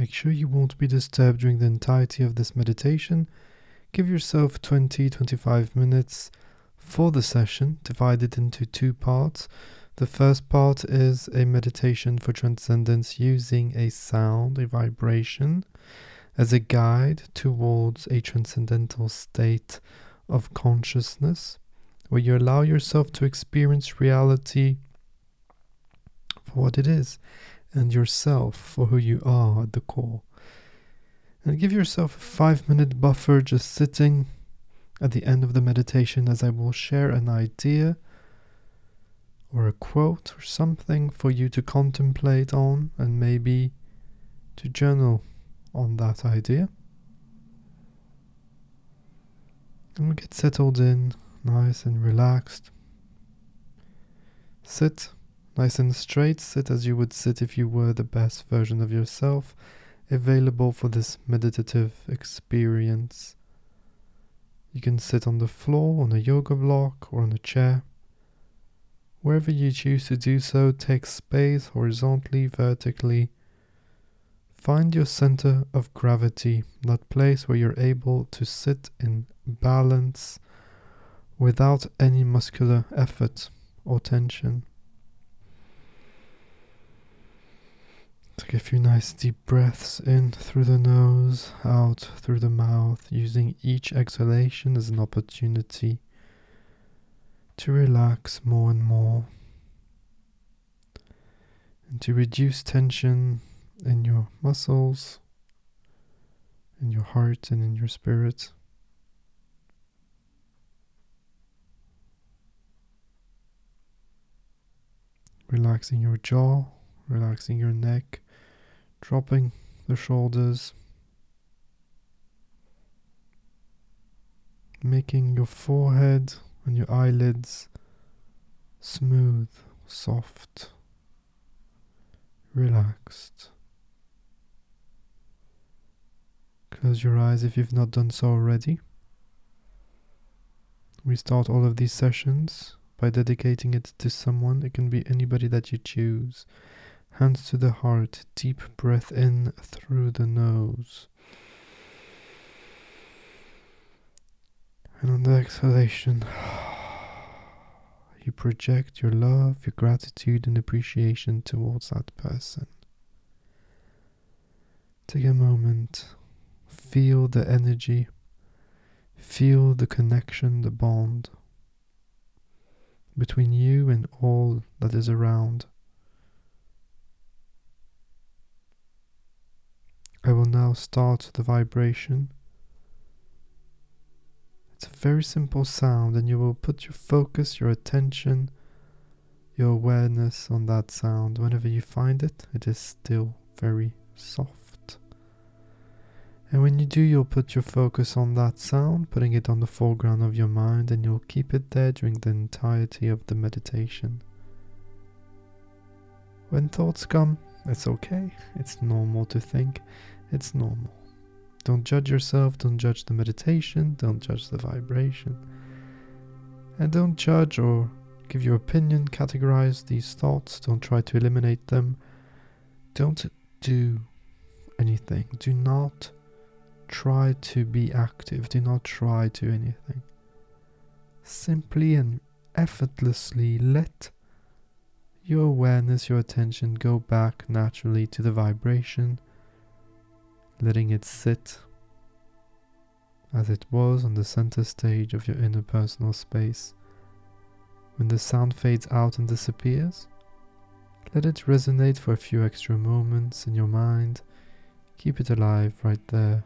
Make sure you won't be disturbed during the entirety of this meditation. Give yourself 20 25 minutes for the session, divided into two parts. The first part is a meditation for transcendence using a sound, a vibration, as a guide towards a transcendental state of consciousness, where you allow yourself to experience reality for what it is and yourself for who you are at the core. And give yourself a five minute buffer just sitting at the end of the meditation as I will share an idea or a quote or something for you to contemplate on and maybe to journal on that idea. And we get settled in, nice and relaxed. Sit Nice and straight, sit as you would sit if you were the best version of yourself, available for this meditative experience. You can sit on the floor, on a yoga block, or on a chair. Wherever you choose to do so, take space horizontally, vertically. Find your center of gravity, that place where you're able to sit in balance without any muscular effort or tension. Take a few nice deep breaths in through the nose, out through the mouth, using each exhalation as an opportunity to relax more and more and to reduce tension in your muscles, in your heart, and in your spirit. Relaxing your jaw, relaxing your neck dropping the shoulders, making your forehead and your eyelids smooth, soft, relaxed. Close your eyes if you've not done so already. We start all of these sessions by dedicating it to someone. It can be anybody that you choose. Hands to the heart, deep breath in through the nose. And on the exhalation, you project your love, your gratitude, and appreciation towards that person. Take a moment, feel the energy, feel the connection, the bond between you and all that is around. I will now start the vibration It's a very simple sound, and you will put your focus, your attention, your awareness on that sound. Whenever you find it, it is still very soft. And when you do, you'll put your focus on that sound, putting it on the foreground of your mind, and you'll keep it there during the entirety of the meditation. When thoughts come, it's okay, it's normal to think, it's normal. Don't judge yourself, don't judge the meditation, don't judge the vibration. And don't judge or give your opinion, categorize these thoughts, don't try to eliminate them. Don't do anything. Do not try to be active, do not try to anything. Simply and effortlessly let your awareness, your attention go back naturally to the vibration letting it sit as it was on the center stage of your inner personal space. When the sound fades out and disappears, let it resonate for a few extra moments in your mind. Keep it alive right there.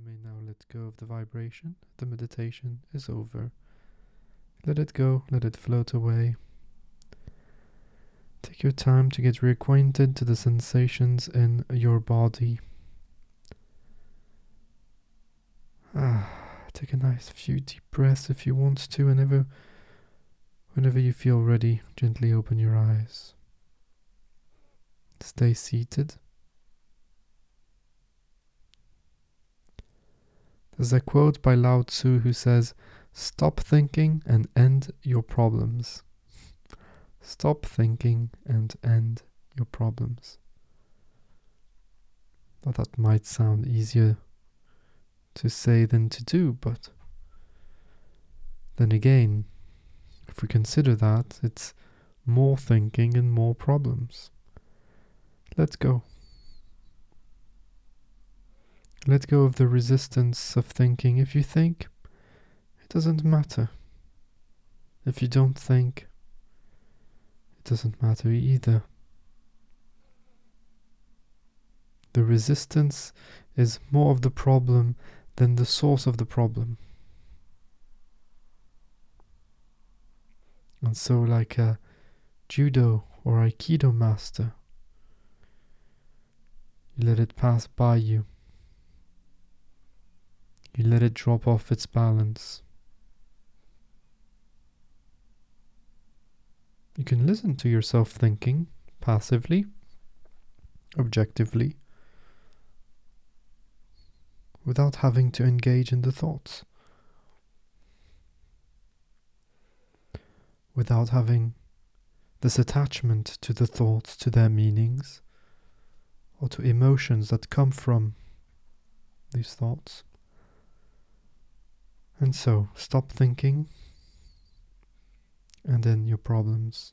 You may now let go of the vibration. The meditation is over. Let it go, let it float away. Take your time to get reacquainted to the sensations in your body. Ah, take a nice few deep breaths if you want to, whenever whenever you feel ready, gently open your eyes. Stay seated. There's a quote by Lao Tzu who says, Stop thinking and end your problems. Stop thinking and end your problems. Well, that might sound easier to say than to do, but then again, if we consider that, it's more thinking and more problems. Let's go. Let go of the resistance of thinking. If you think, it doesn't matter. If you don't think, it doesn't matter either. The resistance is more of the problem than the source of the problem. And so, like a judo or aikido master, you let it pass by you. You let it drop off its balance. You can listen to yourself thinking passively, objectively, without having to engage in the thoughts, without having this attachment to the thoughts, to their meanings, or to emotions that come from these thoughts. And so, stop thinking and then your problems.